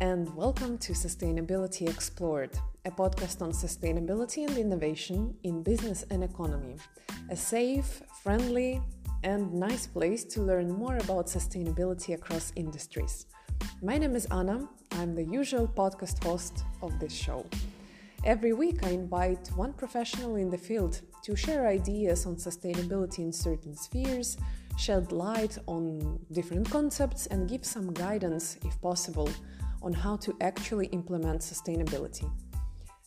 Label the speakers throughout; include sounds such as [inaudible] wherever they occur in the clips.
Speaker 1: and welcome to Sustainability Explored, a podcast on sustainability and innovation in business and economy. A safe, friendly, and nice place to learn more about sustainability across industries. My name is Anna, I'm the usual podcast host of this show. Every week, I invite one professional in the field to share ideas on sustainability in certain spheres shed light on different concepts and give some guidance, if possible, on how to actually implement sustainability.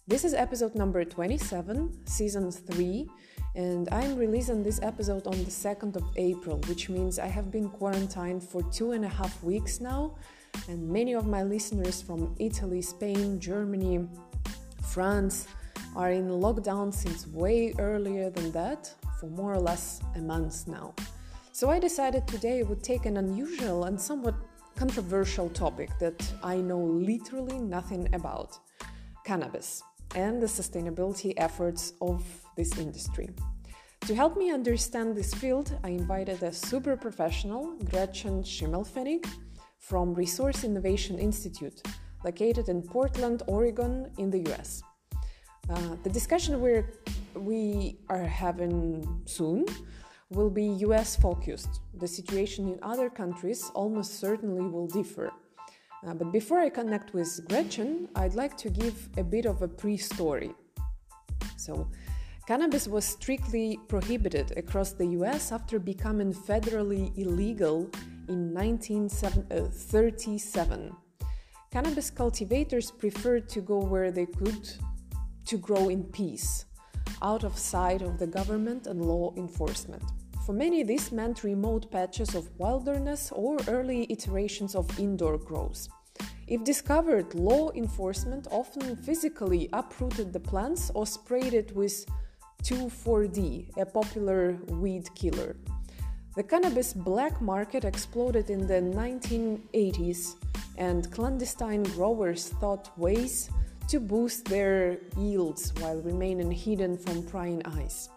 Speaker 1: This is episode number 27, season 3, and I'm releasing this episode on the 2nd of April, which means I have been quarantined for two and a half weeks now, and many of my listeners from Italy, Spain, Germany, France are in lockdown since way earlier than that, for more or less a month now. So I decided today would take an unusual and somewhat controversial topic that I know literally nothing about cannabis and the sustainability efforts of this industry. To help me understand this field, I invited a super professional, Gretchen Schimmelpfennig, from Resource Innovation Institute, located in Portland, Oregon, in the US. Uh, the discussion we're, we are having soon will be US focused. The situation in other countries almost certainly will differ. Uh, but before I connect with Gretchen, I'd like to give a bit of a pre story. So, cannabis was strictly prohibited across the US after becoming federally illegal in 1937. Uh, cannabis cultivators preferred to go where they could to grow in peace out of sight of the government and law enforcement. For many, this meant remote patches of wilderness or early iterations of indoor growth. If discovered, law enforcement often physically uprooted the plants or sprayed it with 2,4-D, a popular weed killer. The cannabis black market exploded in the 1980s, and clandestine growers thought ways to boost their yields while remaining hidden from prying eyes.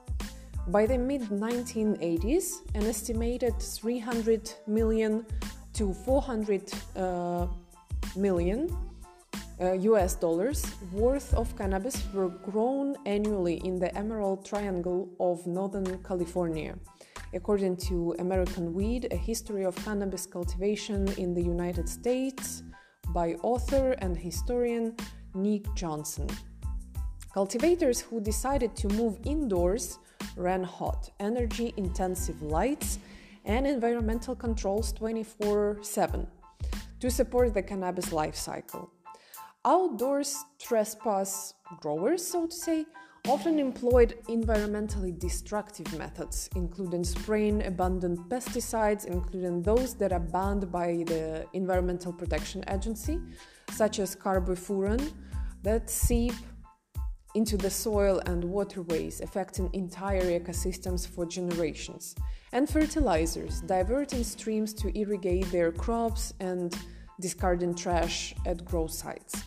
Speaker 1: By the mid 1980s, an estimated 300 million to 400 uh, million uh, US dollars worth of cannabis were grown annually in the Emerald Triangle of Northern California, according to American Weed A History of Cannabis Cultivation in the United States by author and historian Nick Johnson. Cultivators who decided to move indoors ran hot, energy intensive lights and environmental controls 24 7 to support the cannabis life cycle. Outdoors trespass growers, so to say, often employed environmentally destructive methods, including spraying abundant pesticides, including those that are banned by the Environmental Protection Agency, such as carbofuran, that seep into the soil and waterways, affecting entire ecosystems for generations, and fertilizers, diverting streams to irrigate their crops and discarding trash at grow sites.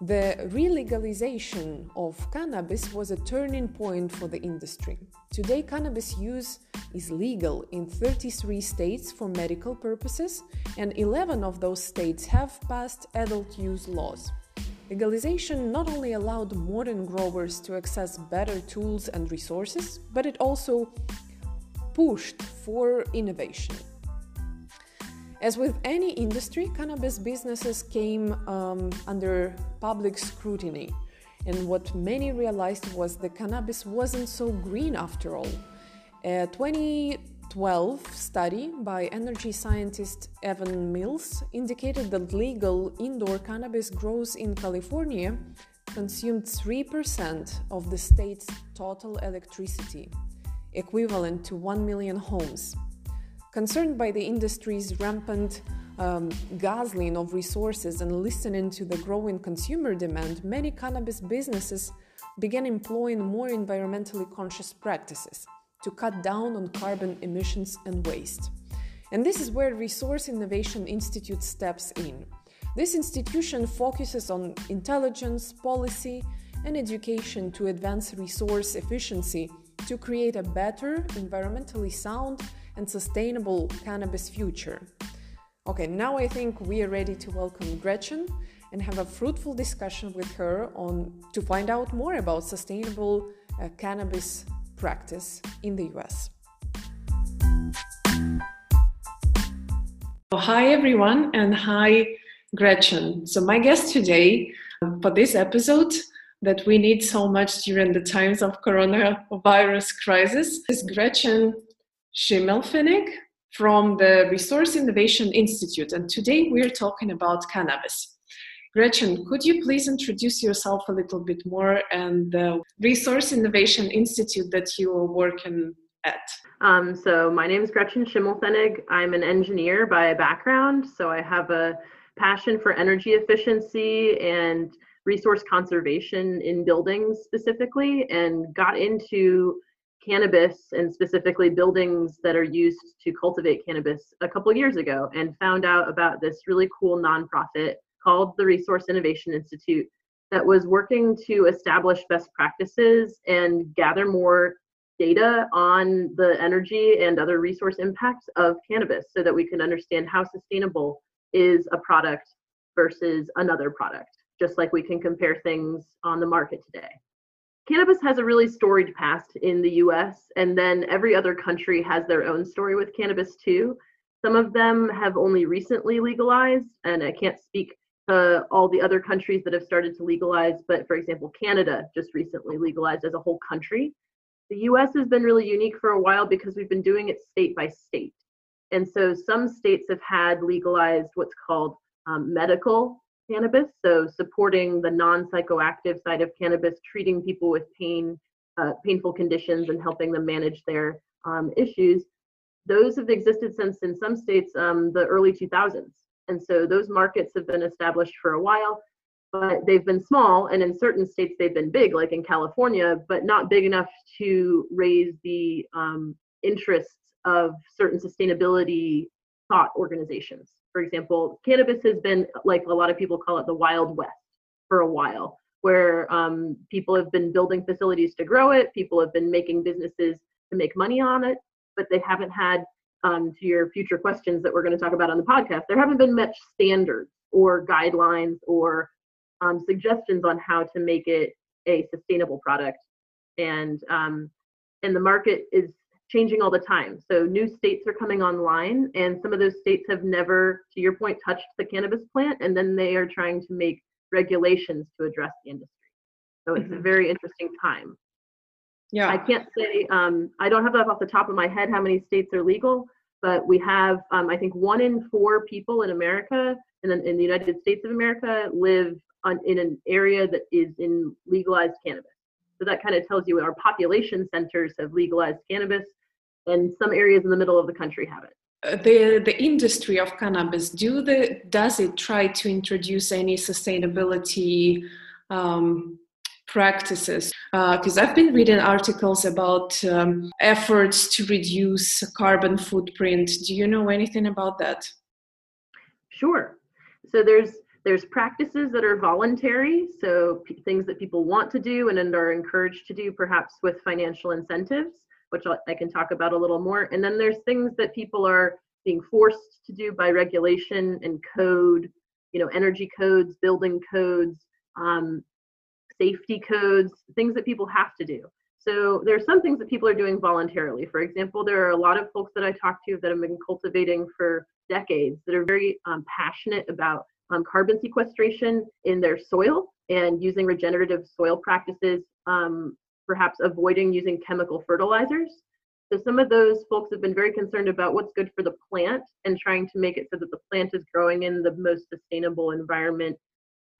Speaker 1: The relegalization of cannabis was a turning point for the industry. Today, cannabis use is legal in 33 states for medical purposes, and 11 of those states have passed adult use laws. Legalization not only allowed modern growers to access better tools and resources, but it also pushed for innovation. As with any industry, cannabis businesses came um, under public scrutiny, and what many realized was that cannabis wasn't so green after all. A 20 12 study by energy scientist Evan Mills indicated that legal indoor cannabis grows in California consumed 3% of the state's total electricity, equivalent to 1 million homes. Concerned by the industry's rampant um, guzzling of resources and listening to the growing consumer demand, many cannabis businesses began employing more environmentally conscious practices to cut down on carbon emissions and waste. And this is where Resource Innovation Institute steps in. This institution focuses on intelligence, policy, and education to advance resource efficiency to create a better, environmentally sound, and sustainable cannabis future.
Speaker 2: Okay, now I think we are ready to welcome Gretchen and have a fruitful discussion with her on to find out more about sustainable uh, cannabis practice in the US. Hi everyone and hi Gretchen. So my guest today uh, for this episode that we need so much during the times of coronavirus crisis is Gretchen Schimmelpfennig from the Resource Innovation Institute. And today we're talking about cannabis. Gretchen, could you please introduce yourself a little bit more and the Resource Innovation Institute that you are working at?
Speaker 3: Um, so my name is Gretchen Schimmelpfennig. I'm an engineer by background, so I have a passion for energy efficiency and resource conservation in buildings specifically, and got into cannabis and specifically buildings that are used to cultivate cannabis a couple years ago and found out about this really cool nonprofit called the Resource Innovation Institute that was working to establish best practices and gather more data on the energy and other resource impacts of cannabis so that we can understand how sustainable is a product versus another product, just like we can compare things on the market today. Cannabis has a really storied past in the US, and then every other country has their own story with cannabis too. Some of them have only recently legalized, and I can't speak to all the other countries that have started to legalize, but for example, Canada just recently legalized as a whole country. The US has been really unique for a while because we've been doing it state by state. And so some states have had legalized what's called um, medical cannabis, so supporting the non psychoactive side of cannabis, treating people with pain, uh, painful conditions, and helping them manage their um, issues. Those have existed since, in some states, um, the early 2000s. And so those markets have been established for a while, but they've been small. And in certain states, they've been big, like in California, but not big enough to raise the um, interests of certain sustainability thought organizations. For example, cannabis has been, like a lot of people call it, the Wild West for a while, where um, people have been building facilities to grow it, people have been making businesses to make money on it, but they haven't had um, to your future questions that we're going to talk about on the podcast, there haven't been much standards or guidelines or um, suggestions on how to make it a sustainable product. And um, and the market is changing all the time. So new states are coming online, and some of those states have never, to your point, touched the cannabis plant, and then they are trying to make regulations to address the industry. So it's mm-hmm. a very interesting time. Yeah. I can't say, um, I don't have that off the top of my head how many states are legal, but we have, um, I think, one in four people in America and then in the United States of America live on, in an area that is in legalized cannabis. So that kind of tells you our population centers have legalized cannabis, and some areas in the middle of the country have it.
Speaker 2: Uh, the the industry of cannabis do the does it try to introduce any sustainability um, practices because uh, i've been reading articles about um, efforts to reduce carbon footprint. Do you know anything about that?
Speaker 3: Sure. So there's there's practices that are voluntary so p- things that people want to do and, are encouraged to do perhaps with financial incentives which i can talk about a little more. And then there's things that people are being forced to do by regulation and code you know energy codes building codes um, safety codes, things that people have to do. So there are some things that people are doing voluntarily. For example, there are a lot of folks that I talk to that have been cultivating for decades that are very um, passionate about um, carbon sequestration in their soil and using regenerative soil practices, um, perhaps avoiding using chemical fertilizers. So some of those folks have been very concerned about what's good for the plant and trying to make it so that the plant is growing in the most sustainable environment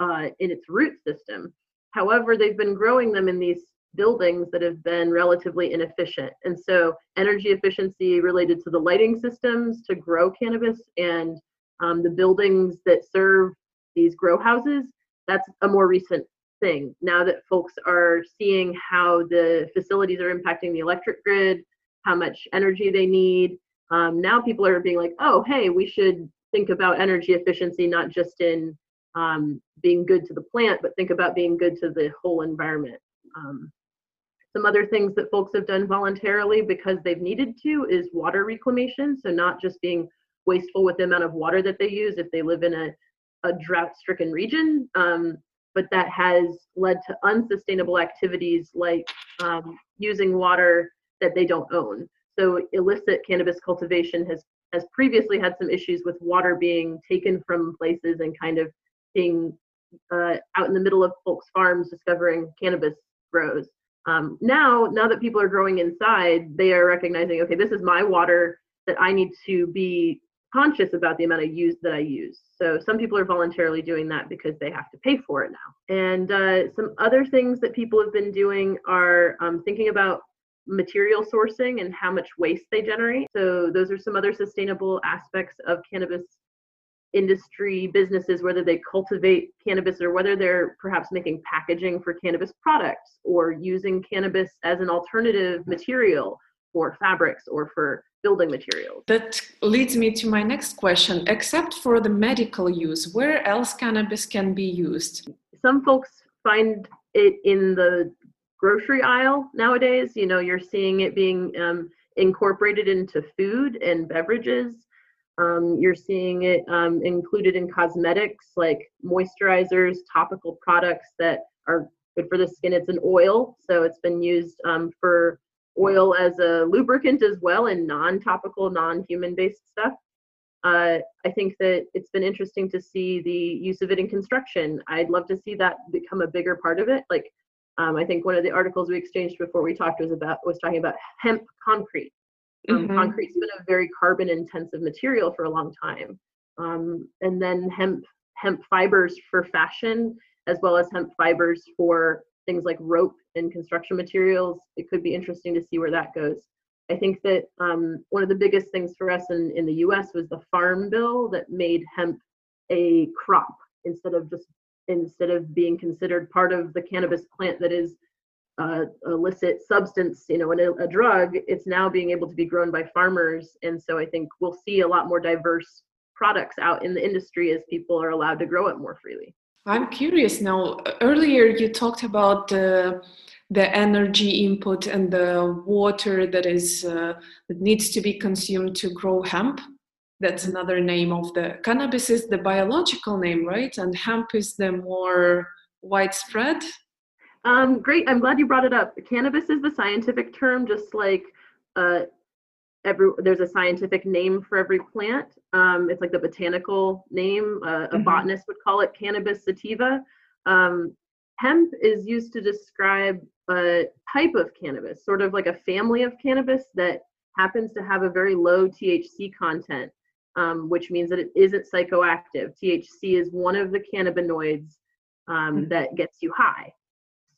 Speaker 3: uh, in its root system. However, they've been growing them in these buildings that have been relatively inefficient. And so, energy efficiency related to the lighting systems to grow cannabis and um, the buildings that serve these grow houses, that's a more recent thing. Now that folks are seeing how the facilities are impacting the electric grid, how much energy they need, um, now people are being like, oh, hey, we should think about energy efficiency not just in um, being good to the plant, but think about being good to the whole environment. Um, some other things that folks have done voluntarily because they've needed to is water reclamation. So not just being wasteful with the amount of water that they use if they live in a, a drought stricken region. Um, but that has led to unsustainable activities like um, using water that they don't own. So illicit cannabis cultivation has has previously had some issues with water being taken from places and kind of being uh, out in the middle of folks' farms discovering cannabis grows. Um, now, now that people are growing inside, they are recognizing, okay, this is my water that I need to be conscious about the amount of use that I use. So some people are voluntarily doing that because they have to pay for it now. And uh, some other things that people have been doing are um, thinking about material sourcing and how much waste they generate. So those are some other sustainable aspects of cannabis industry businesses, whether they cultivate cannabis or whether they're perhaps making packaging for cannabis products or using cannabis as an alternative material for fabrics or for building materials.
Speaker 2: That leads me to my next question. Except for the medical use, where else cannabis can be used?
Speaker 3: Some folks find it in the grocery aisle nowadays. You know, you're seeing it being um, incorporated into food and beverages. Um, you're seeing it um, included in cosmetics like moisturizers, topical products that are good for the skin. It's an oil, so it's been used um, for oil as a lubricant as well in non-topical, non-human based stuff. Uh, I think that it's been interesting to see the use of it in construction. I'd love to see that become a bigger part of it. Like um, I think one of the articles we exchanged before we talked was about was talking about hemp concrete. Um, mm-hmm. Concrete's been a very carbon intensive material for a long time, um, and then hemp hemp fibers for fashion, as well as hemp fibers for things like rope and construction materials. It could be interesting to see where that goes. I think that um, one of the biggest things for us in, in the US was the farm bill that made hemp a crop instead of just instead of being considered part of the cannabis plant that is uh, illicit substance, you know, a, a drug, it's now being able to be grown by farmers. And so I think we'll see a lot more diverse products out in the industry as people are allowed to grow it more freely.
Speaker 2: I'm curious now. Earlier, you talked about the the energy input and the water that is uh, that needs to be consumed to grow hemp that's another name of the cannabis is the biological name right and hemp is the more widespread
Speaker 3: um, great i'm glad you brought it up cannabis is the scientific term just like uh, every there's a scientific name for every plant um, it's like the botanical name uh, a mm-hmm. botanist would call it cannabis sativa um, hemp is used to describe a type of cannabis sort of like a family of cannabis that happens to have a very low thc content um, which means that it isn't psychoactive. THC is one of the cannabinoids um, mm-hmm. that gets you high.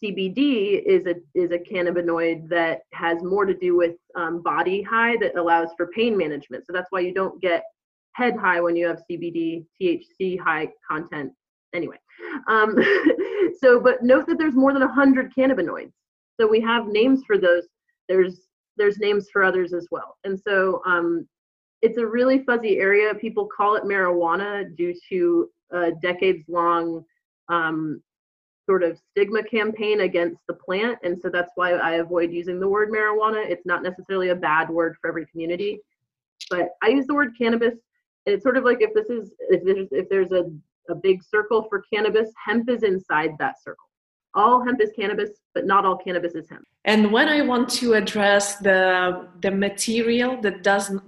Speaker 3: CBD is a is a cannabinoid that has more to do with um, body high that allows for pain management. So that's why you don't get head high when you have CBD THC high content. Anyway, um, [laughs] so but note that there's more than hundred cannabinoids. So we have names for those. There's there's names for others as well. And so um, it's a really fuzzy area. People call it marijuana due to a decades long um, sort of stigma campaign against the plant. And so that's why I avoid using the word marijuana. It's not necessarily a bad word for every community. But I use the word cannabis. And it's sort of like if this is, if there's, if there's a, a big circle for cannabis, hemp is inside that circle. All hemp is cannabis, but not all cannabis is hemp.
Speaker 2: And when I want to address the the material that doesn't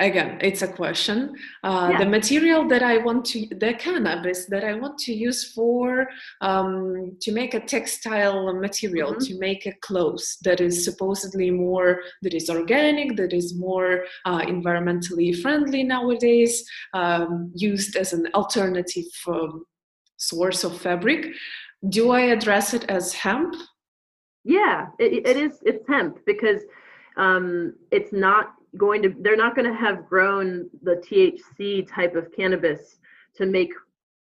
Speaker 2: again it's a question uh, yeah. the material that i want to the cannabis that i want to use for um, to make a textile material mm-hmm. to make a clothes that is supposedly more that is organic that is more uh, environmentally friendly nowadays um, used as an alternative um, source of fabric do i address it as hemp
Speaker 3: yeah it, it is it's hemp because um, it's not going to they're not going to have grown the THC type of cannabis to make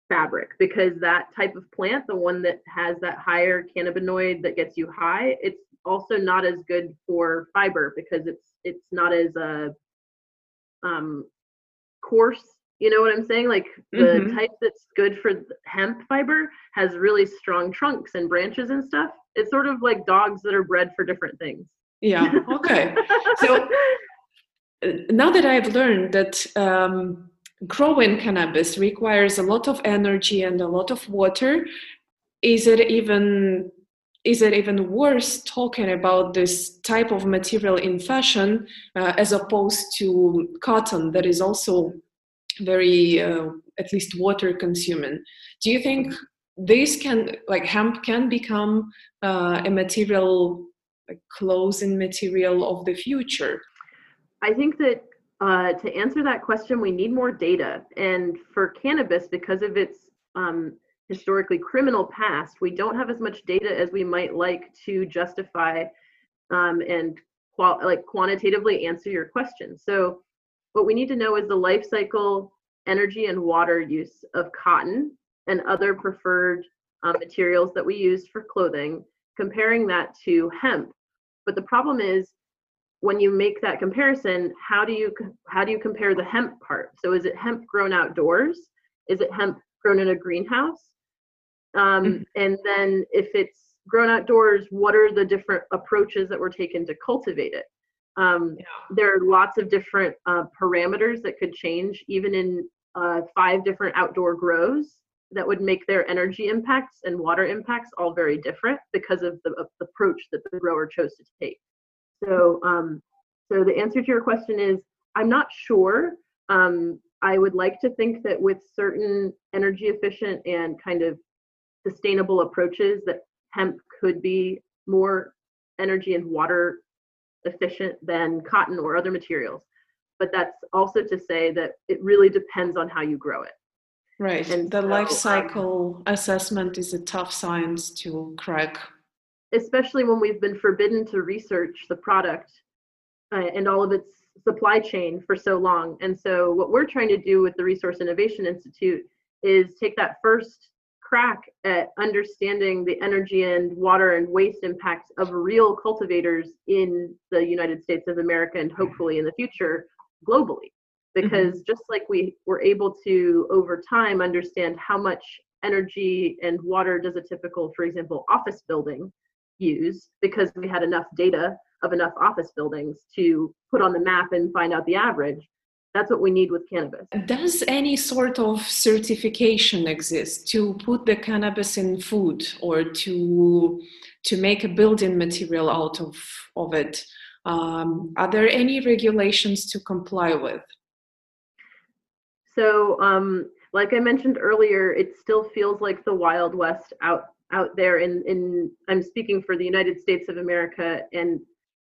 Speaker 3: fabric because that type of plant, the one that has that higher cannabinoid that gets you high, it's also not as good for fiber because it's it's not as a um, coarse. You know what I'm saying? Like the mm-hmm. type that's good for hemp fiber has really strong trunks and branches and stuff. It's sort of like dogs that are bred for different things.
Speaker 2: Yeah. Okay. So [laughs] now that I've learned that um, growing cannabis requires a lot of energy and a lot of water, is it even is it even worse talking about this type of material in fashion uh, as opposed to cotton that is also very uh, at least water consuming? Do you think this can like hemp can become uh, a material like clothing material of the future
Speaker 3: i think that uh, to answer that question we need more data and for cannabis because of its um, historically criminal past we don't have as much data as we might like to justify um, and qual- like quantitatively answer your question so what we need to know is the life cycle energy and water use of cotton and other preferred um, materials that we use for clothing, comparing that to hemp. But the problem is when you make that comparison, how do you how do you compare the hemp part? So is it hemp grown outdoors? Is it hemp grown in a greenhouse? Um, mm-hmm. And then if it's grown outdoors, what are the different approaches that were taken to cultivate it? Um, yeah. There are lots of different uh, parameters that could change, even in uh, five different outdoor grows that would make their energy impacts and water impacts all very different because of the, of the approach that the grower chose to take. So, um, so the answer to your question is, I'm not sure. Um, I would like to think that with certain energy efficient and kind of sustainable approaches, that hemp could be more energy and water efficient than cotton or other materials. But that's also to say that it really depends on how you grow it.
Speaker 2: Right. And the so, life um, cycle um, assessment is a tough science to crack.
Speaker 3: Especially when we've been forbidden to research the product uh, and all of its supply chain for so long. And so, what we're trying to do with the Resource Innovation Institute is take that first crack at understanding the energy and water and waste impacts of real cultivators in the United States of America and hopefully in the future globally. Mm-hmm. Because mm-hmm. just like we were able to over time understand how much energy and water does a typical, for example, office building use, because we had enough data of enough office buildings to put on the map and find out the average that's what we need with cannabis.
Speaker 2: Does any sort of certification exist to put the cannabis in food or to to make a building material out of of it? Um, are there any regulations to comply with?
Speaker 3: So, um, like I mentioned earlier, it still feels like the Wild West out out there. In in I'm speaking for the United States of America and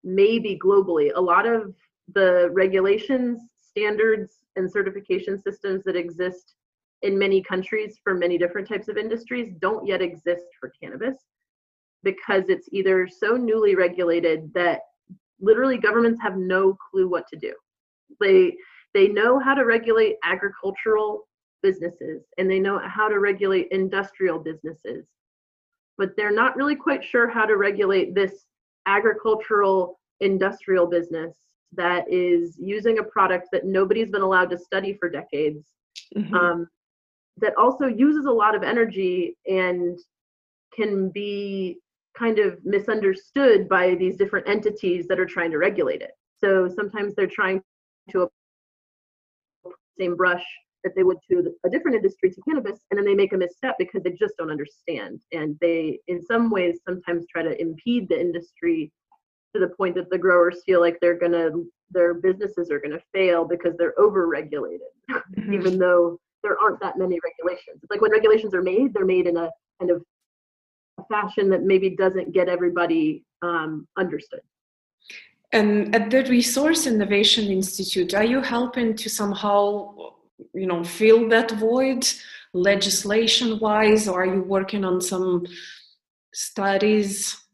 Speaker 3: maybe globally. A lot of the regulations standards and certification systems that exist in many countries for many different types of industries don't yet exist for cannabis because it's either so newly regulated that literally governments have no clue what to do. They they know how to regulate agricultural businesses and they know how to regulate industrial businesses, but they're not really quite sure how to regulate this agricultural industrial business that is using a product that nobody's been allowed to study for decades mm-hmm. um, that also uses a lot of energy and can be kind of misunderstood by these different entities that are trying to regulate it so sometimes they're trying to same brush that they would to a different industry to cannabis and then they make a misstep because they just don't understand and they in some ways sometimes try to impede the industry to the point that the growers feel like they're gonna their businesses are gonna fail because they're over regulated, mm-hmm. even though there aren't that many regulations. It's like when regulations are made, they're made in a kind of a fashion that maybe doesn't get everybody um, understood.
Speaker 2: And at the Resource Innovation Institute, are you helping to somehow, you know, fill that void legislation-wise, or are you working on some studies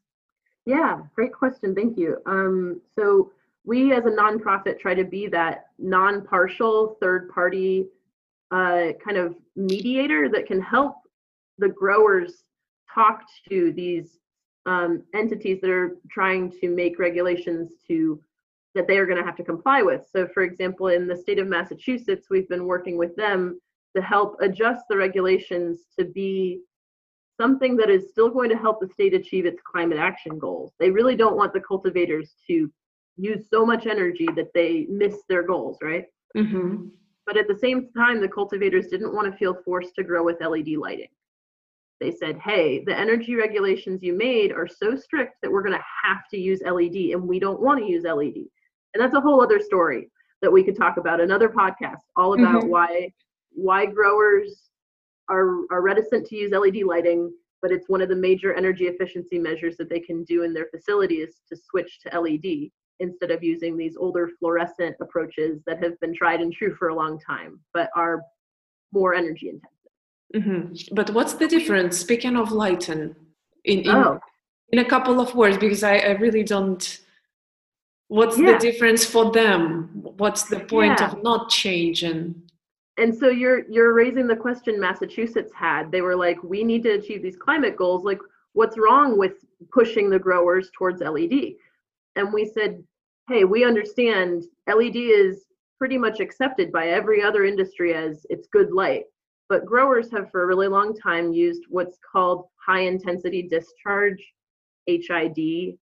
Speaker 3: yeah, great question. Thank you. Um, so we as a nonprofit try to be that non-partial third party uh, kind of mediator that can help the growers talk to these um, entities that are trying to make regulations to that they are going to have to comply with. So for example, in the state of Massachusetts, we've been working with them to help adjust the regulations to be something that is still going to help the state achieve its climate action goals. They really don't want the cultivators to use so much energy that they miss their goals, right?
Speaker 2: Mm-hmm.
Speaker 3: But at the same time, the cultivators didn't want to feel forced to grow with LED lighting. They said, hey, the energy regulations you made are so strict that we're going to have to use LED and we don't want to use LED. And that's a whole other story that we could talk about another podcast all about mm-hmm. why why growers are are reticent to use LED lighting, but it's one of the major energy efficiency measures that they can do in their facilities to switch to LED instead of using these older fluorescent approaches that have been tried and true for a long time but are more energy intensive.
Speaker 2: Mm-hmm. But what's the difference? Speaking of lighting, in in,
Speaker 3: oh.
Speaker 2: in a couple of words, because I, I really don't. What's yeah. the difference for them? What's the point yeah. of not changing?
Speaker 3: And so you're you're raising the question Massachusetts had. They were like, we need to achieve these climate goals. Like, what's wrong with pushing the growers towards LED? And we said, hey, we understand LED is pretty much accepted by every other industry as it's good light. But growers have for a really long time used what's called high intensity discharge, HID,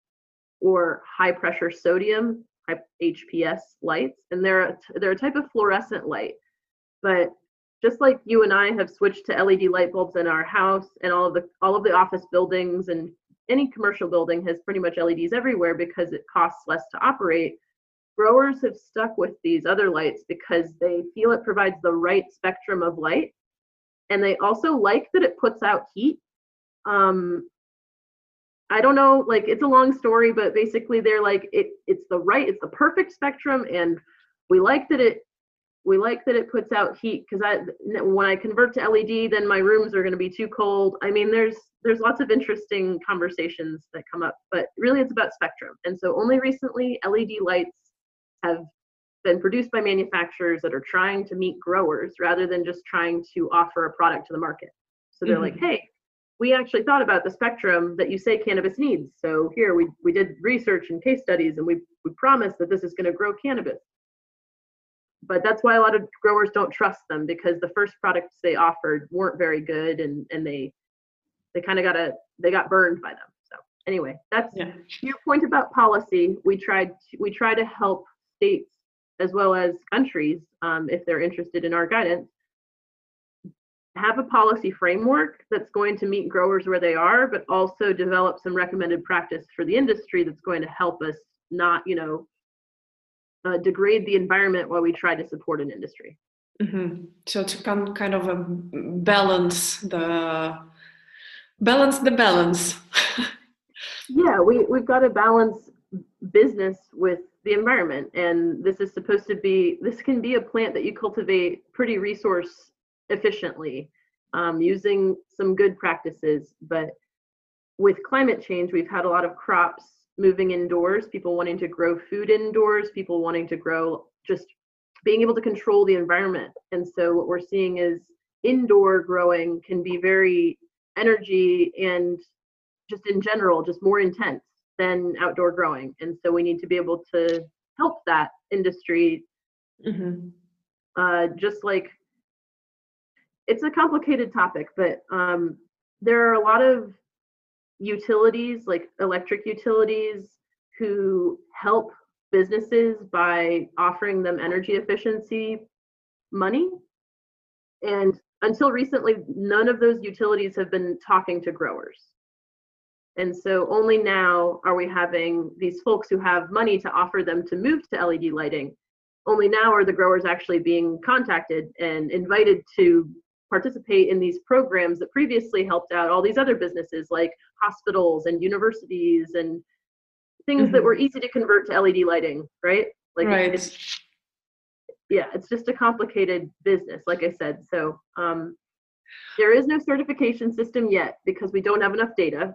Speaker 3: or high pressure sodium, HPS lights. And they're a, they're a type of fluorescent light. But just like you and I have switched to LED light bulbs in our house and all of the all of the office buildings and any commercial building has pretty much LEDs everywhere because it costs less to operate. Growers have stuck with these other lights because they feel it provides the right spectrum of light. And they also like that it puts out heat. Um, I don't know, like it's a long story, but basically they're like it it's the right, it's the perfect spectrum, and we like that it we like that it puts out heat because I when I convert to LED, then my rooms are going to be too cold. I mean, there's there's lots of interesting conversations that come up, but really it's about spectrum. And so only recently LED lights have been produced by manufacturers that are trying to meet growers rather than just trying to offer a product to the market. So they're mm-hmm. like, hey, we actually thought about the spectrum that you say cannabis needs. So here we, we did research and case studies and we, we promised that this is going to grow cannabis but that's why a lot of growers don't trust them because the first products they offered weren't very good and and they they kind of got a they got burned by them so anyway that's yeah. your point about policy we tried to, we try to help states as well as countries um, if they're interested in our guidance have a policy framework that's going to meet growers where they are but also develop some recommended practice for the industry that's going to help us not you know uh, degrade the environment while we try to support an industry.
Speaker 2: Mm-hmm. So to come kind of a balance the balance the balance. [laughs]
Speaker 3: yeah, we we've got to balance business with the environment, and this is supposed to be this can be a plant that you cultivate pretty resource efficiently um, using some good practices, but with climate change, we've had a lot of crops moving indoors, people wanting to grow food indoors, people wanting to grow just being able to control the environment. And so what we're seeing is indoor growing can be very energy and just in general just more intense than outdoor growing. And so we need to be able to help that industry. Mm-hmm. Uh, just like it's a complicated topic, but um, there are a lot of utilities like electric utilities who help businesses by offering them energy efficiency money. And until recently none of those utilities have been talking to growers. And so only now are we having these folks who have money to offer them to move to led lighting. Only now are the growers actually being contacted and invited to participate in these programs that previously helped out all these other businesses like hospitals and universities and things mm-hmm. that were easy to convert to LED lighting, right?
Speaker 2: Like right.
Speaker 3: It's, yeah, it's just a complicated business, like I said. So um, there is no certification system yet because we don't have enough data.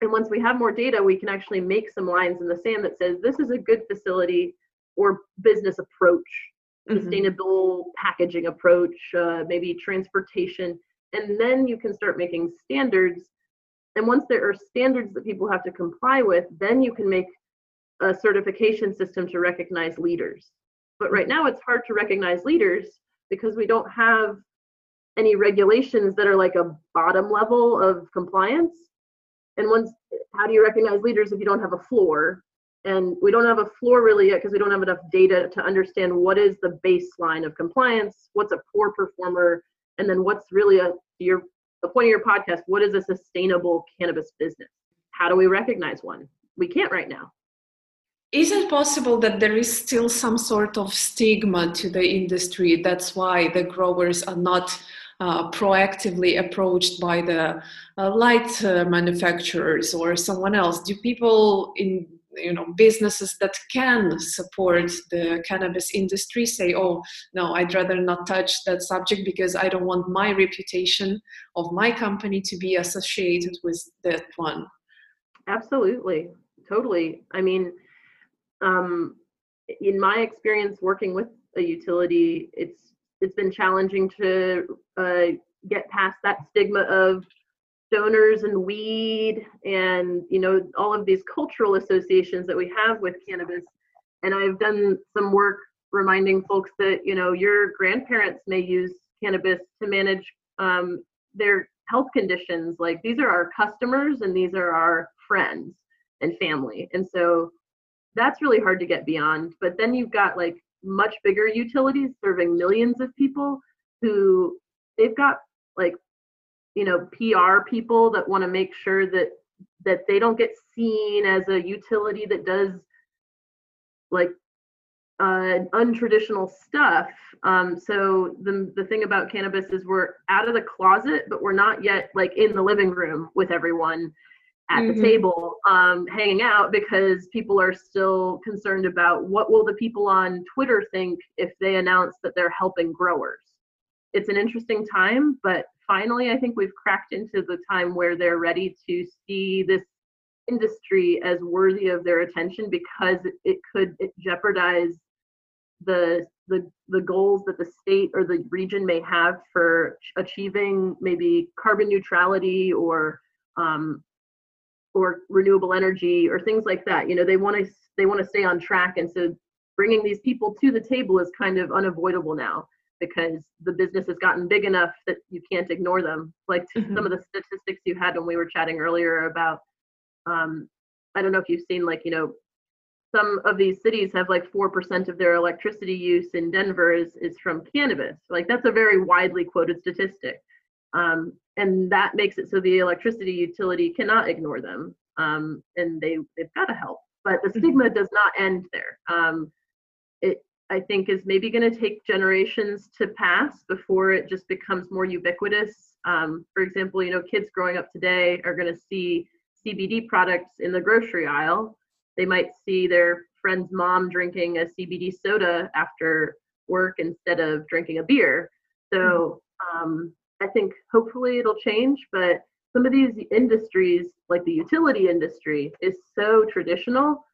Speaker 3: And once we have more data, we can actually make some lines in the sand that says this is a good facility or business approach mm-hmm. sustainable packaging approach, uh, maybe transportation, and then you can start making standards. And once there are standards that people have to comply with, then you can make a certification system to recognize leaders. But right now, it's hard to recognize leaders because we don't have any regulations that are like a bottom level of compliance. And once, how do you recognize leaders if you don't have a floor? And we don't have a floor really yet because we don't have enough data to understand what is the baseline of compliance, what's a poor performer, and then what's really a your the point of your podcast. What is a sustainable cannabis business? How do we recognize one? We can't right now.
Speaker 2: Is it possible that there is still some sort of stigma to the industry? That's why the growers are not uh, proactively approached by the uh, light uh, manufacturers or someone else? Do people in you know businesses that can support the cannabis industry say oh no i'd rather not touch that subject because i don't want my reputation of my company to be associated with that one.
Speaker 3: Absolutely. Totally. I mean um, in my experience working with a utility it's it's been challenging to uh, get past that stigma of stoners and weed and you know all of these cultural associations that we have with cannabis. And i've done some work reminding folks that you know your grandparents may use cannabis to manage um, their health conditions. Like these are our customers and these are our friends and family. And so that's really hard to get beyond. But then you've got like much bigger utilities serving millions of people who they've got like you know PR people that want to make sure that that they don't get seen as a utility that does like uh, untraditional stuff. Um, so the the thing about cannabis is we're out of the closet, but we're not yet like in the living room with everyone at mm-hmm. the table um, hanging out because people are still concerned about what will the people on Twitter think if they announce that they're helping growers. It's an interesting time, but finally, I think we've cracked into the time where they're ready to see this industry as worthy of their attention because it could it jeopardize the the the goals that the state or the region may have for achieving maybe carbon neutrality or um, or renewable energy or things like that. You know, they want to they want to stay on track, and so bringing these people to the table is kind of unavoidable now because the business has gotten big enough that you can't ignore them. Like mm-hmm. some of the statistics you had when we were chatting earlier about, um, I don't know if you've seen like, you know, some of these cities have like 4% of their electricity use in Denver is, is from cannabis. Like that's a very widely quoted statistic. Um, and that makes it so the electricity utility cannot ignore them. Um, and they, they've got to help. But the mm-hmm. stigma does not end there. I think is maybe going to take generations to pass before it just becomes more ubiquitous. Um, for example, you know, kids growing up today are going to see CBD products in the grocery aisle. They might see their friend's mom drinking a CBD soda after work instead of drinking a beer. So um, I think hopefully it'll change, but some of these industries, like the utility industry, is so traditional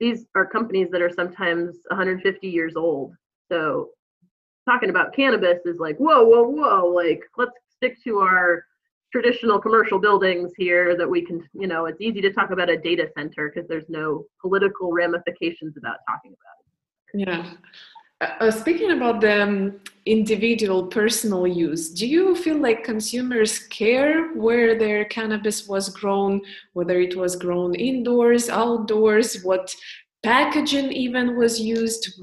Speaker 3: these are companies that are sometimes 150 years old. So talking about cannabis is like, whoa, whoa, whoa, like let's stick to our traditional commercial buildings here that we can, you know, it's easy to talk about a data center because there's no political ramifications about talking about
Speaker 2: it. Yeah. Uh, uh, speaking about the um, individual personal use, do you feel like consumers care where their cannabis was grown, whether it was grown indoors, outdoors, what packaging even was used?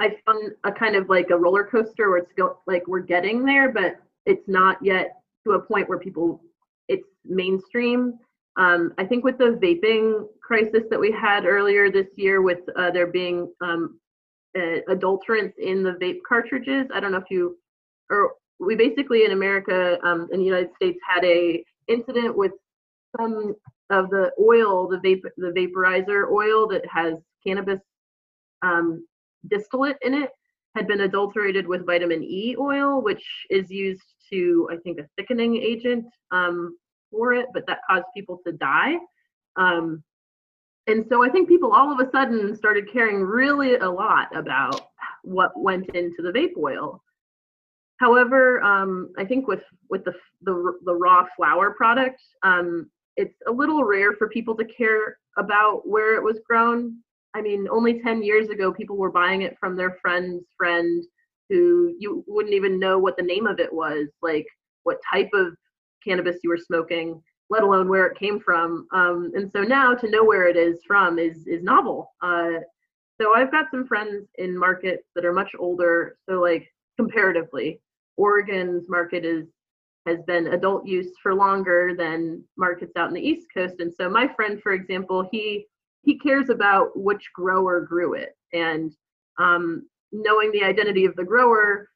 Speaker 3: I found a kind of like a roller coaster where it's go, like we're getting there, but it's not yet to a point where people it's mainstream um, I think with the vaping crisis that we had earlier this year, with uh, there being um, uh, adulterants in the vape cartridges, I don't know if you, or we basically in America, um, in the United States, had a incident with some of the oil, the vape, the vaporizer oil that has cannabis um, distillate in it, had been adulterated with vitamin E oil, which is used to, I think, a thickening agent um, for it, but that caused people to die. Um, and so I think people all of a sudden started caring really a lot about what went into the vape oil. However, um, I think with with the the, the raw flower product, um, it's a little rare for people to care about where it was grown. I mean, only 10 years ago, people were buying it from their friend's friend who you wouldn't even know what the name of it was, like what type of cannabis you were smoking. Let alone where it came from. Um, and so now to know where it is from is is novel. Uh, so I've got some friends in markets that are much older. So like comparatively, Oregon's market is has been adult use for longer than markets out in the East Coast. And so my friend, for example, he he cares about which grower grew it, and um, knowing the identity of the grower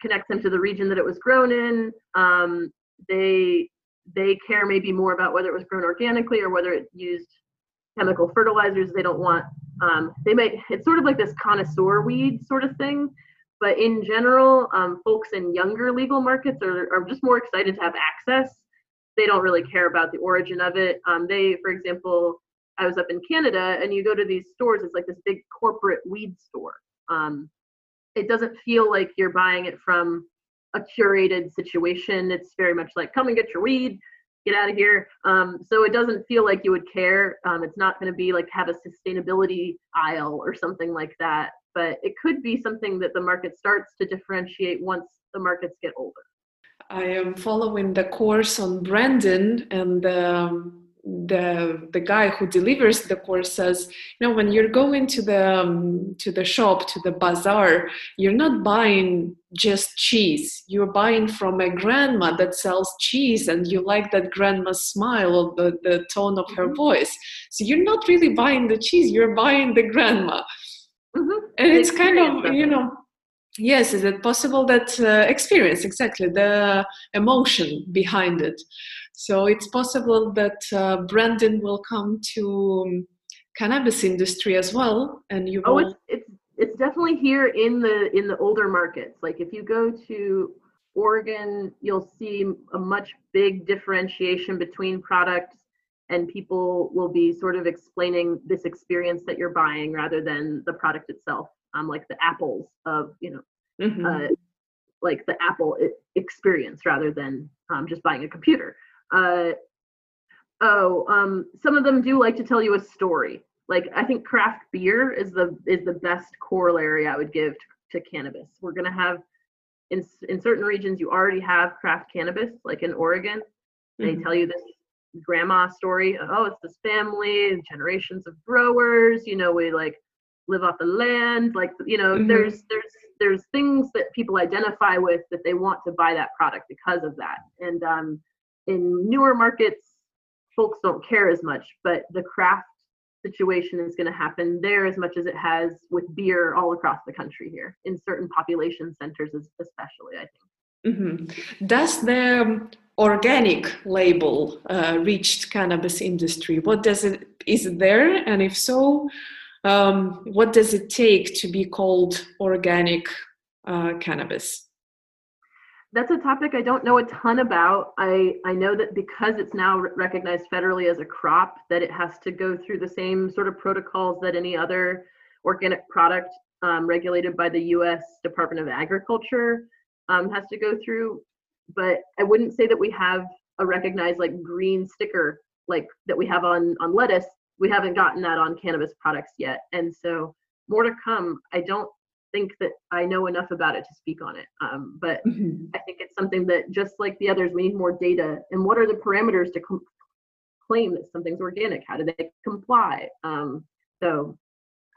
Speaker 3: connects them to the region that it was grown in. Um, they they care maybe more about whether it was grown organically or whether it used chemical fertilizers. They don't want um, they might it's sort of like this connoisseur weed sort of thing but in general, um, folks in younger legal markets are, are just more excited to have access. They don't really care about the origin of it. Um, they, for example, I was up in Canada and you go to these stores, it's like this big corporate weed store. Um, it doesn't feel like you're buying it from a curated situation. It's very much like, come and get your weed, get out of here. Um, so it doesn't feel like you would care. Um, it's not going to be like have a sustainability aisle or something like that but it could be something that the market starts to differentiate once the markets get older.
Speaker 2: I am following the course on branding, and um, the the guy who delivers the course says, you know, when you're going to the um, to the shop to the bazaar, you're not buying just cheese. You're buying from a grandma that sells cheese, and you like that grandma's smile or the the tone of her mm-hmm. voice. So you're not really buying the cheese. You're buying the grandma. Mm-hmm. And it's kind of, you know, yes, is it possible that uh, experience exactly the emotion behind it? So it's possible that uh, branding will come to um, cannabis industry as well, and you.
Speaker 3: Oh, it's it's it's definitely here in the in the older markets. Like if you go to Oregon, you'll see a much big differentiation between products and people will be sort of explaining this experience that you're buying rather than the product itself um, like the apples of you know mm-hmm. uh, like the apple experience rather than um, just buying a computer uh, oh um, some of them do like to tell you a story like i think craft beer is the is the best corollary i would give to, to cannabis we're going to have in, in certain regions you already have craft cannabis like in oregon they mm-hmm. tell you this grandma story. Oh, it's this family, generations of growers. You know, we like live off the land. Like, you know, mm-hmm. there's there's there's things that people identify with that they want to buy that product because of that. And um, in newer markets, folks don't care as much, but the craft situation is going to happen there as much as it has with beer all across the country here in certain population centers especially i think
Speaker 2: mm-hmm. does the organic label uh, reached cannabis industry? What does it is it there, and if so, um, what does it take to be called organic uh, cannabis?
Speaker 3: That's a topic I don't know a ton about. I, I know that because it's now recognized federally as a crop, that it has to go through the same sort of protocols that any other organic product um, regulated by the U.S. Department of Agriculture um, has to go through but I wouldn't say that we have a recognized like green sticker like that we have on on lettuce. We haven't gotten that on cannabis products yet, and so more to come. I don't think that I know enough about it to speak on it, um, but mm-hmm. I think it's something that just like the others, we need more data. And what are the parameters to com- claim that something's organic? How do they comply? Um, so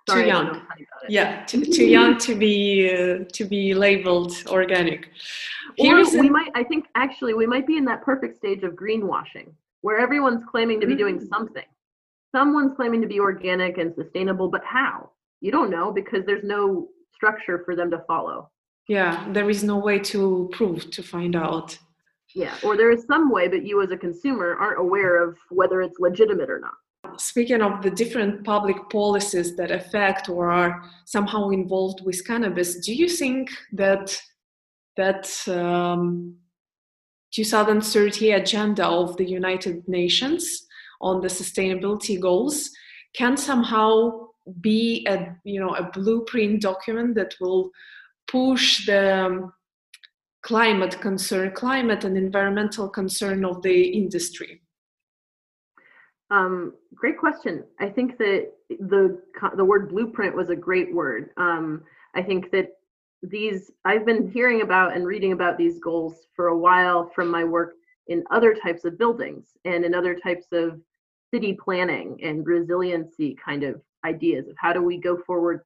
Speaker 2: Sorry, too young. Yeah, too, too young to be uh, to be labeled organic.
Speaker 3: Or we might, I think, actually, we might be in that perfect stage of greenwashing, where everyone's claiming to be doing mm. something. Someone's claiming to be organic and sustainable, but how? You don't know because there's no structure for them to follow.
Speaker 2: Yeah, there is no way to prove to find out.
Speaker 3: Yeah, or there is some way, but you as a consumer aren't aware of whether it's legitimate or not
Speaker 2: speaking of the different public policies that affect or are somehow involved with cannabis, do you think that that um, 2030 agenda of the United Nations on the sustainability goals can somehow be a you know a blueprint document that will push the um, climate concern, climate and environmental concern of the industry?
Speaker 3: Um, great question. I think that the the word blueprint was a great word. Um, I think that these I've been hearing about and reading about these goals for a while from my work in other types of buildings and in other types of city planning and resiliency kind of ideas of how do we go forward.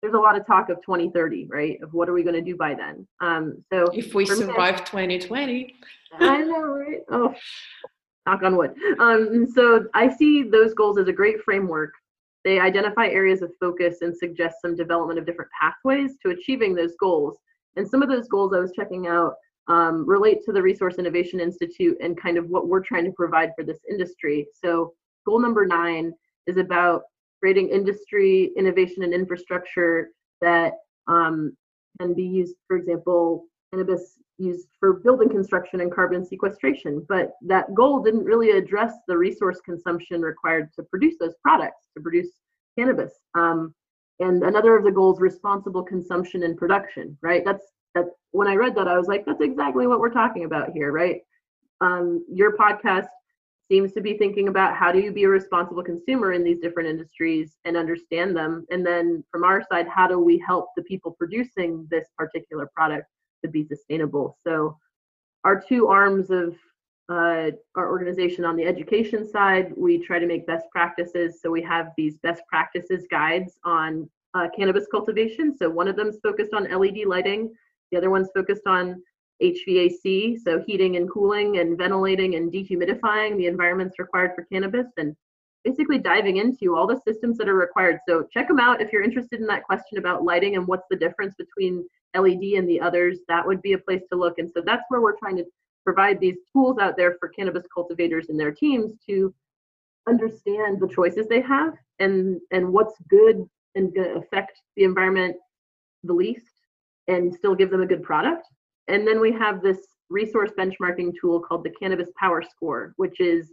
Speaker 3: There's a lot of talk of 2030 right? Of what are we going to do by then? Um so
Speaker 2: if we survive 2020
Speaker 3: i know right? Oh knock on wood. Um so i see those goals as a great framework. They identify areas of focus and suggest some development of different pathways to achieving those goals. And some of those goals i was checking out um, relate to the resource innovation institute and kind of what we're trying to provide for this industry. So goal number nine is about creating industry, innovation, and infrastructure that um, can be used, for example, cannabis used for building construction and carbon sequestration. But that goal didn't really address the resource consumption required to produce those products, to produce cannabis. Um, and another of the goals, responsible consumption and production, right? That's that. When I read that, I was like, that's exactly what we're talking about here, right? Um, your podcast seems to be thinking about how do you be a responsible consumer in these different industries and understand them? And then from our side how do we help the people producing this particular product to be sustainable? So our two arms of uh, our organization on the education side we try to make best practices. So we have these best practices guides on uh, cannabis cultivation. So one of them is focused on led lighting. The other one's focused on HVAC, so heating and cooling and ventilating and dehumidifying the environments required for cannabis and basically diving into all the systems that are required. So check them out if you're interested in that question about lighting and what's the difference between LED and the others. That would be a place to look. And so that's where we're trying to provide these tools out there for cannabis cultivators and their teams to understand the choices they have and and what's good and going to affect the environment the least and still give them a good product and then we have this resource benchmarking tool called the Cannabis Power Score, which is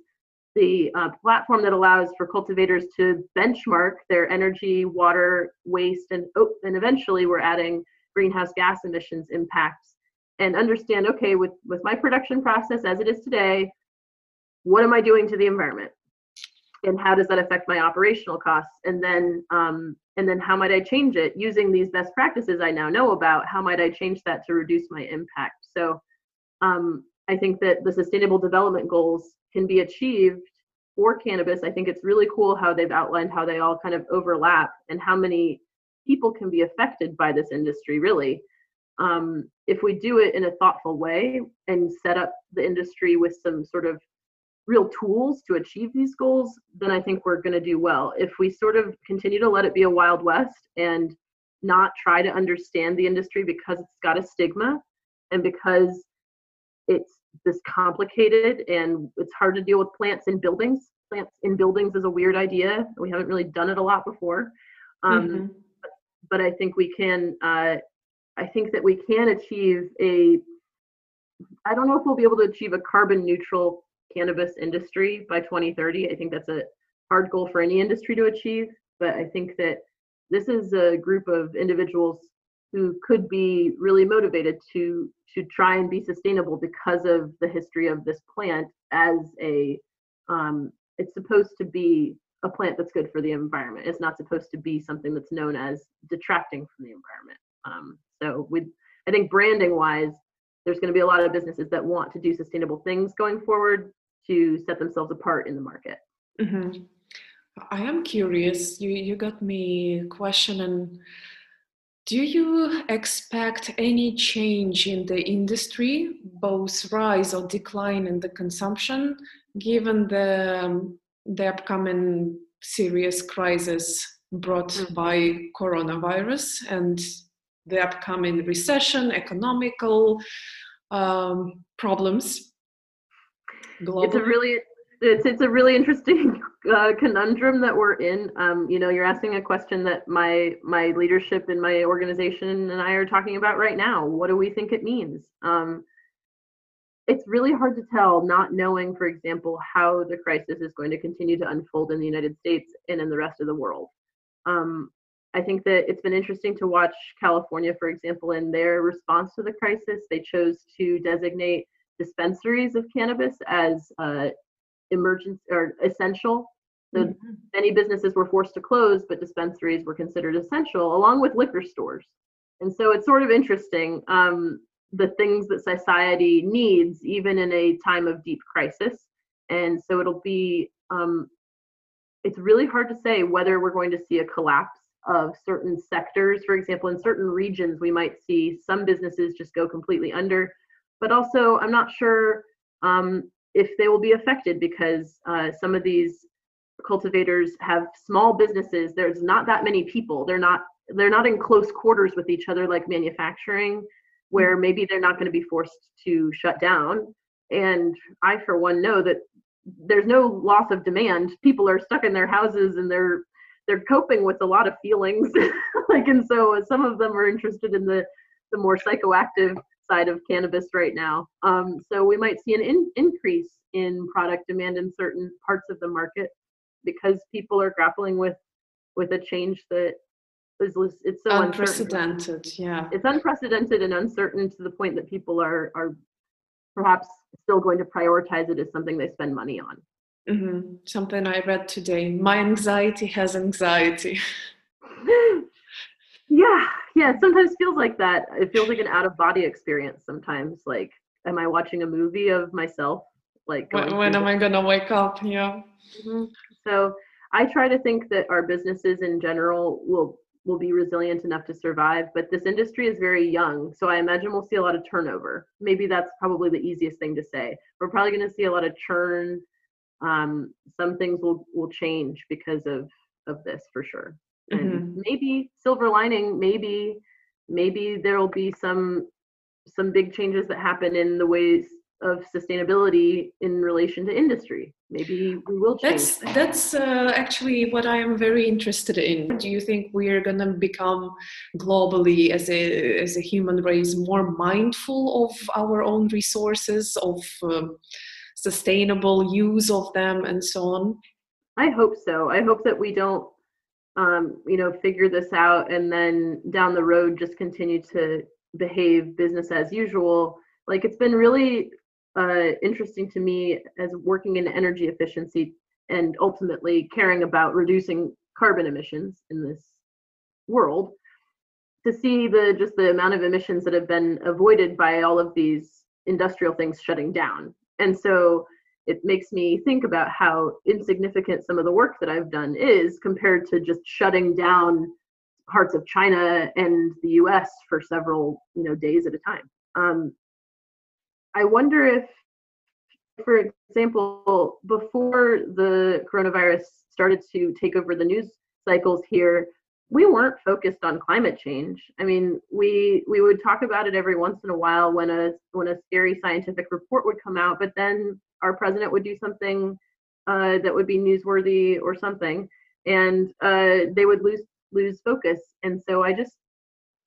Speaker 3: the uh, platform that allows for cultivators to benchmark their energy, water, waste, and oh, and eventually we're adding greenhouse gas emissions impacts. And understand okay with with my production process as it is today, what am I doing to the environment, and how does that affect my operational costs, and then um, and then how might i change it? Using these best practices i now know about how might i change that to reduce my impact? So um, i think that the sustainable development goals can be achieved for cannabis. I think it's really cool how they've outlined how they all kind of overlap and how many people can be affected by this industry really. Um, if we do it in a thoughtful way and set up the industry with some sort of real tools to achieve these goals, then I think we're going to do well. If we sort of continue to let it be a wild west and not try to understand the industry because it's got a stigma and because it's this complicated and it's hard to deal with plants in buildings. Plants in buildings is a weird idea. We haven't really done it a lot before. Um, mm-hmm. but, but, I think we can. Uh, I think that we can achieve a. I don't know if we'll be able to achieve a carbon neutral cannabis industry by 2030. I think that's a hard goal for any industry to achieve, but I think that this is a group of individuals who could be really motivated to to try and be sustainable because of the history of this plant as a um, it's supposed to be a plant that's good for the environment. It's not supposed to be something that's known as detracting from the environment. Um, so we, I think branding wise, there's going to be a lot of businesses that want to do sustainable things going forward to set themselves apart in the market.
Speaker 2: Mm-hmm. I am curious. You you got me questioning. Do you expect any change in the industry, both rise or decline in the consumption, given the the upcoming serious crisis brought mm-hmm. by coronavirus and the upcoming recession, economical um, problems?
Speaker 3: globally? It's a really it's it's a really interesting [laughs] uh, conundrum that we're in. Um, you know, you're asking a question that my my leadership in my organization and I are talking about right now. What do we think it means? Um, it's really hard to tell, not knowing, for example, how the crisis is going to continue to unfold in the United States and in the rest of the world. Um, I think that it's been interesting to watch California, for example, in their response to the crisis. They chose to designate dispensaries of cannabis as uh, emergency or essential. So mm-hmm. many businesses were forced to close, but dispensaries were considered essential, along with liquor stores. And so it's sort of interesting. Um, the things that society needs, even in a time of deep crisis. And so it'll be, um, it's really hard to say whether we're going to see a collapse of certain sectors. For example, in certain regions, we might see some businesses just go completely under. But also, I'm not sure um, if they will be affected because uh, some of these cultivators have small businesses. There's not that many people. They're not they're not in close quarters with each other like manufacturing, where mm-hmm. maybe they're not going to be forced to shut down. And I, for one, know that there's no loss of demand. People are stuck in their houses and they're they're coping with a lot of feelings. [laughs] Like and so some of them are interested in the the more psychoactive side of cannabis right now. Um, so we might see an in, increase in product demand in certain parts of the market because people are grappling with with a change that is it's so
Speaker 2: unprecedented uncertain. yeah.
Speaker 3: It's unprecedented and uncertain to the point that people are are perhaps still going to prioritize it as something they spend money on
Speaker 2: Mm-hmm. Something I read today. My anxiety has anxiety. [laughs] [laughs]
Speaker 3: yeah, yeah. It sometimes feels like that. It feels like an out of body experience. Sometimes, like, am I watching a movie of myself? Like,
Speaker 2: when, when am I gonna wake up? Yeah.
Speaker 3: Mm-hmm. So I try to think that our businesses in general will will be resilient enough to survive. But this industry is very young, so I imagine we'll see a lot of turnover. Maybe that's probably the easiest thing to say. We're probably going to see a lot of churn um, some things will will change because of of this for sure. And mm-hmm. maybe silver lining maybe maybe there will be some some big changes that happen in the ways of sustainability in relation to industry. Maybe we will change
Speaker 2: that's that's uh, actually what i am very interested in. Do you think we are going to become globally as a as a human race more mindful of our own resources of um, sustainable use of them and so on?
Speaker 3: I hope so. I hope that we don't, um, you know, figure this out and then down the road just continue to behave business as usual. Like it's been really uh, interesting to me as working in energy efficiency and ultimately caring about reducing carbon emissions in this world to see the just the amount of emissions that have been avoided by all of these industrial things shutting down and so it makes me think about how insignificant some of the work that I've done is compared to just shutting down parts of China and the US for several you know days at a time. Um, I wonder if, for example, before the coronavirus started to take over the news cycles here, we weren't focused on climate change. I mean, we we would talk about it every once in a while when a when a scary scientific report would come out, but then our president would do something uh, that would be newsworthy or something, and uh, they would lose lose focus. And so I just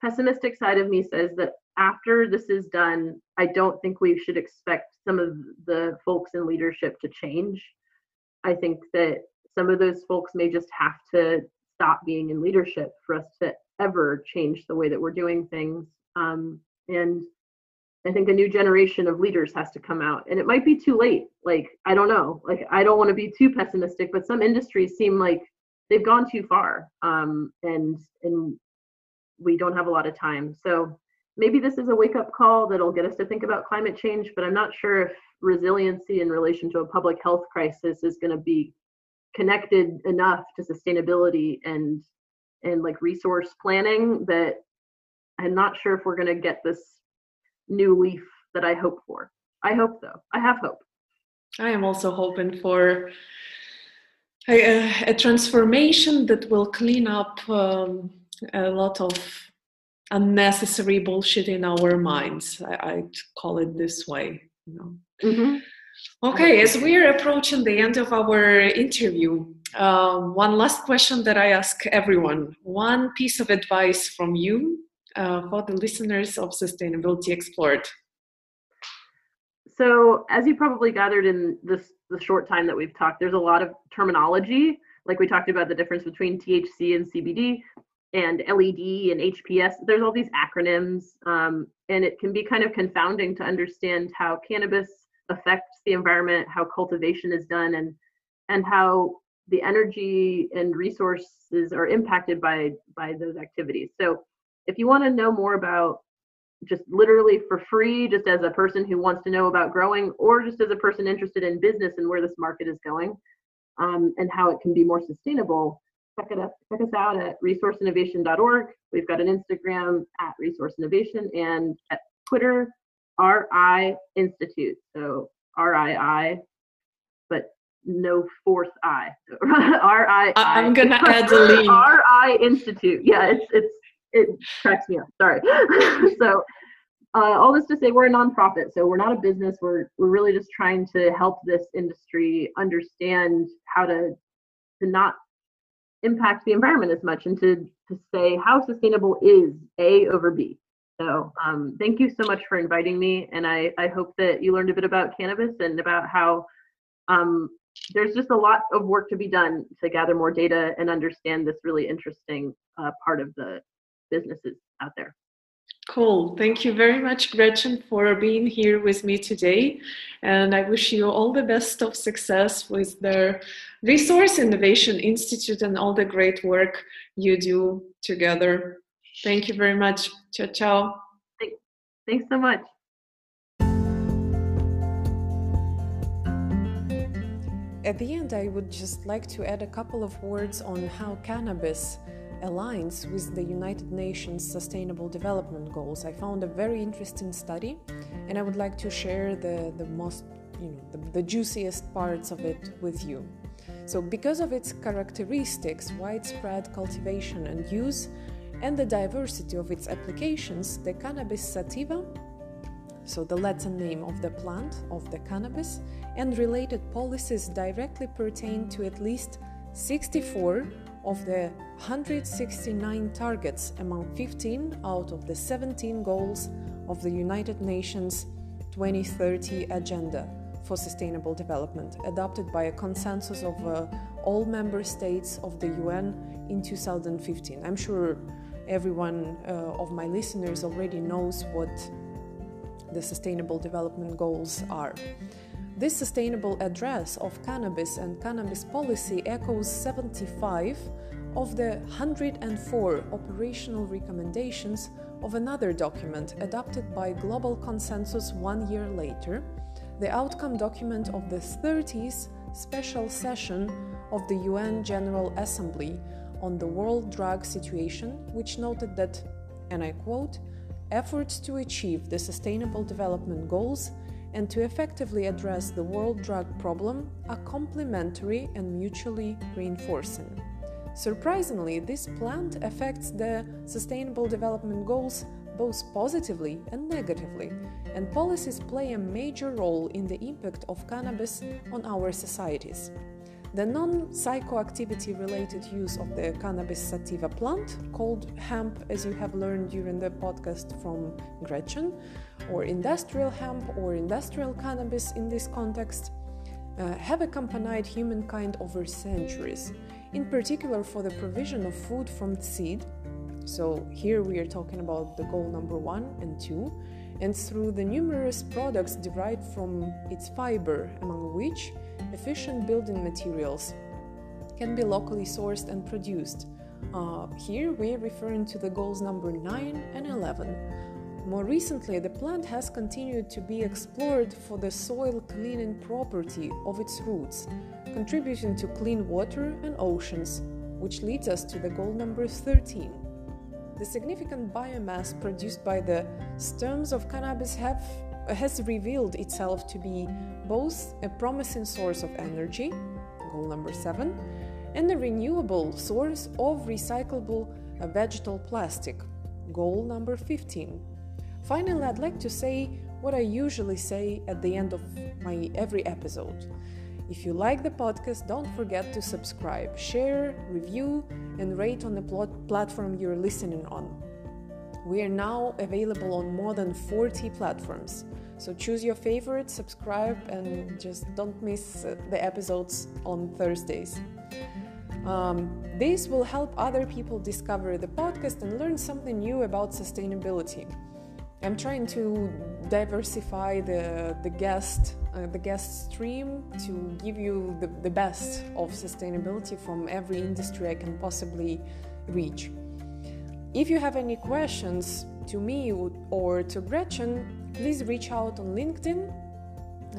Speaker 3: pessimistic side of me says that after this is done, I don't think we should expect some of the folks in leadership to change. I think that some of those folks may just have to stop being in leadership for us to ever change the way that we're doing things. Um, and I think a new generation of leaders has to come out, and it might be too late. Like I don't know. Like I don't want to be too pessimistic, but some industries seem like they've gone too far, um, and and we don't have a lot of time. So maybe this is a wake up call that'll get us to think about climate change. But I'm not sure if resiliency in relation to a public health crisis is going to be connected enough to sustainability and and like resource planning that I'm not sure if we're going to get this new leaf that I hope for. I hope though. I have hope.
Speaker 2: I am also hoping for a, a transformation that will clean up um, a lot of unnecessary bullshit in our minds. I, I call it this way. You know. Mm-hmm. Okay, as we are approaching the end of our interview, uh, one last question that I ask everyone one piece of advice from you uh, for the listeners of Sustainability Explored.
Speaker 3: So, as you probably gathered in this the short time that we've talked, there's a lot of terminology. Like we talked about the difference between THC and CBD and LED and HPS. There's all these acronyms, um, and it can be kind of confounding to understand how cannabis affects the environment, how cultivation is done, and and how the energy and resources are impacted by by those activities. So if you want to know more about just literally for free, just as a person who wants to know about growing, or just as a person interested in business and where this market is going um, and how it can be more sustainable. Check, it up, check us out at resourceinnovation.org. We've got an Instagram at Resource Innovation and at Twitter, RI Institute. So RII, but no fourth I. [laughs] RI.
Speaker 2: I'm gonna add the link.
Speaker 3: RI Institute. Yeah, it's it's it cracks me up. Sorry. [laughs] so uh, all this to say we're a nonprofit so we're not a business we're we're really just trying to help this industry understand how to to not impact the environment as much and to to say how sustainable is a over b so um, thank you so much for inviting me and i i hope that you learned a bit about cannabis and about how um, there's just a lot of work to be done to gather more data and understand this really interesting uh, part of the businesses out there.
Speaker 2: Cool. Thank you very much, Gretchen, for being here with me today. And I wish you all the best of success with the Resource Innovation Institute and all the great work you do together. Thank you very much. Ciao, ciao.
Speaker 3: Thanks so much.
Speaker 2: At the end, I would just like to add a couple of words on how cannabis aligns with the United Nations Sustainable Development Goals. I found a very interesting study, and I would like to share the, the most, you know, the, the juiciest parts of it with you. So, because of its characteristics, widespread cultivation and use, and the diversity of its applications, the cannabis sativa, so the Latin name of the plant, of the cannabis, and related policies directly pertain to at least 64 of the 169 targets among 15 out of the 17 goals of the United Nations 2030 Agenda for Sustainable Development, adopted by a consensus of uh, all member states of the UN in 2015. I'm sure everyone uh, of my listeners already knows what the Sustainable Development Goals are. This sustainable address of cannabis and cannabis policy echoes 75 of the 104 operational recommendations of another document adopted by global consensus one year later, the outcome document of the 30th special session of the UN General Assembly on the world drug situation, which noted that, and I quote, efforts to achieve the Sustainable Development Goals and to effectively address the world drug problem are complementary and mutually reinforcing. Surprisingly, this plant affects the Sustainable Development Goals both positively and negatively, and policies play a major role in the impact of cannabis on our societies. The non psychoactivity related use of the cannabis sativa plant, called hemp, as you have learned during the podcast from Gretchen, or industrial hemp or industrial cannabis in this context, uh, have accompanied humankind over centuries, in particular for the provision of food from seed. So, here we are talking about the goal number one and two, and through the numerous products derived from its fiber, among which efficient building materials can be locally sourced and produced. Uh, here we are referring to the goals number 9 and 11. More recently, the plant has continued to be explored for the soil cleaning property of its roots, contributing to clean water and oceans, which leads us to the goal number 13. The significant biomass produced by the stems of cannabis have has revealed itself to be both a promising source of energy, goal number seven, and a renewable source of recyclable uh, vegetal plastic, goal number 15. Finally, I'd like to say what I usually say at the end of my every episode. If you like the podcast, don't forget to subscribe, share, review, and rate on the platform you're listening on. We are now available on more than 40 platforms. So choose your favorite, subscribe, and just don't miss uh, the episodes on Thursdays. Um, this will help other people discover the podcast and learn something new about sustainability. I'm trying to diversify the, the guest uh, the guest stream to give you the, the best of sustainability from every industry I can possibly reach. If you have any questions, to me or to Gretchen, please reach out on LinkedIn.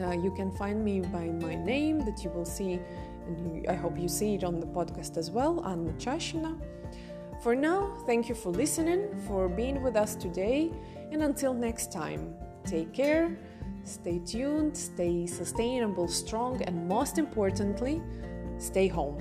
Speaker 2: Uh, you can find me by my name that you will see, and I hope you see it on the podcast as well, Anna Chashina. For now, thank you for listening, for being with us today, and until next time, take care, stay tuned, stay sustainable, strong, and most importantly, stay home.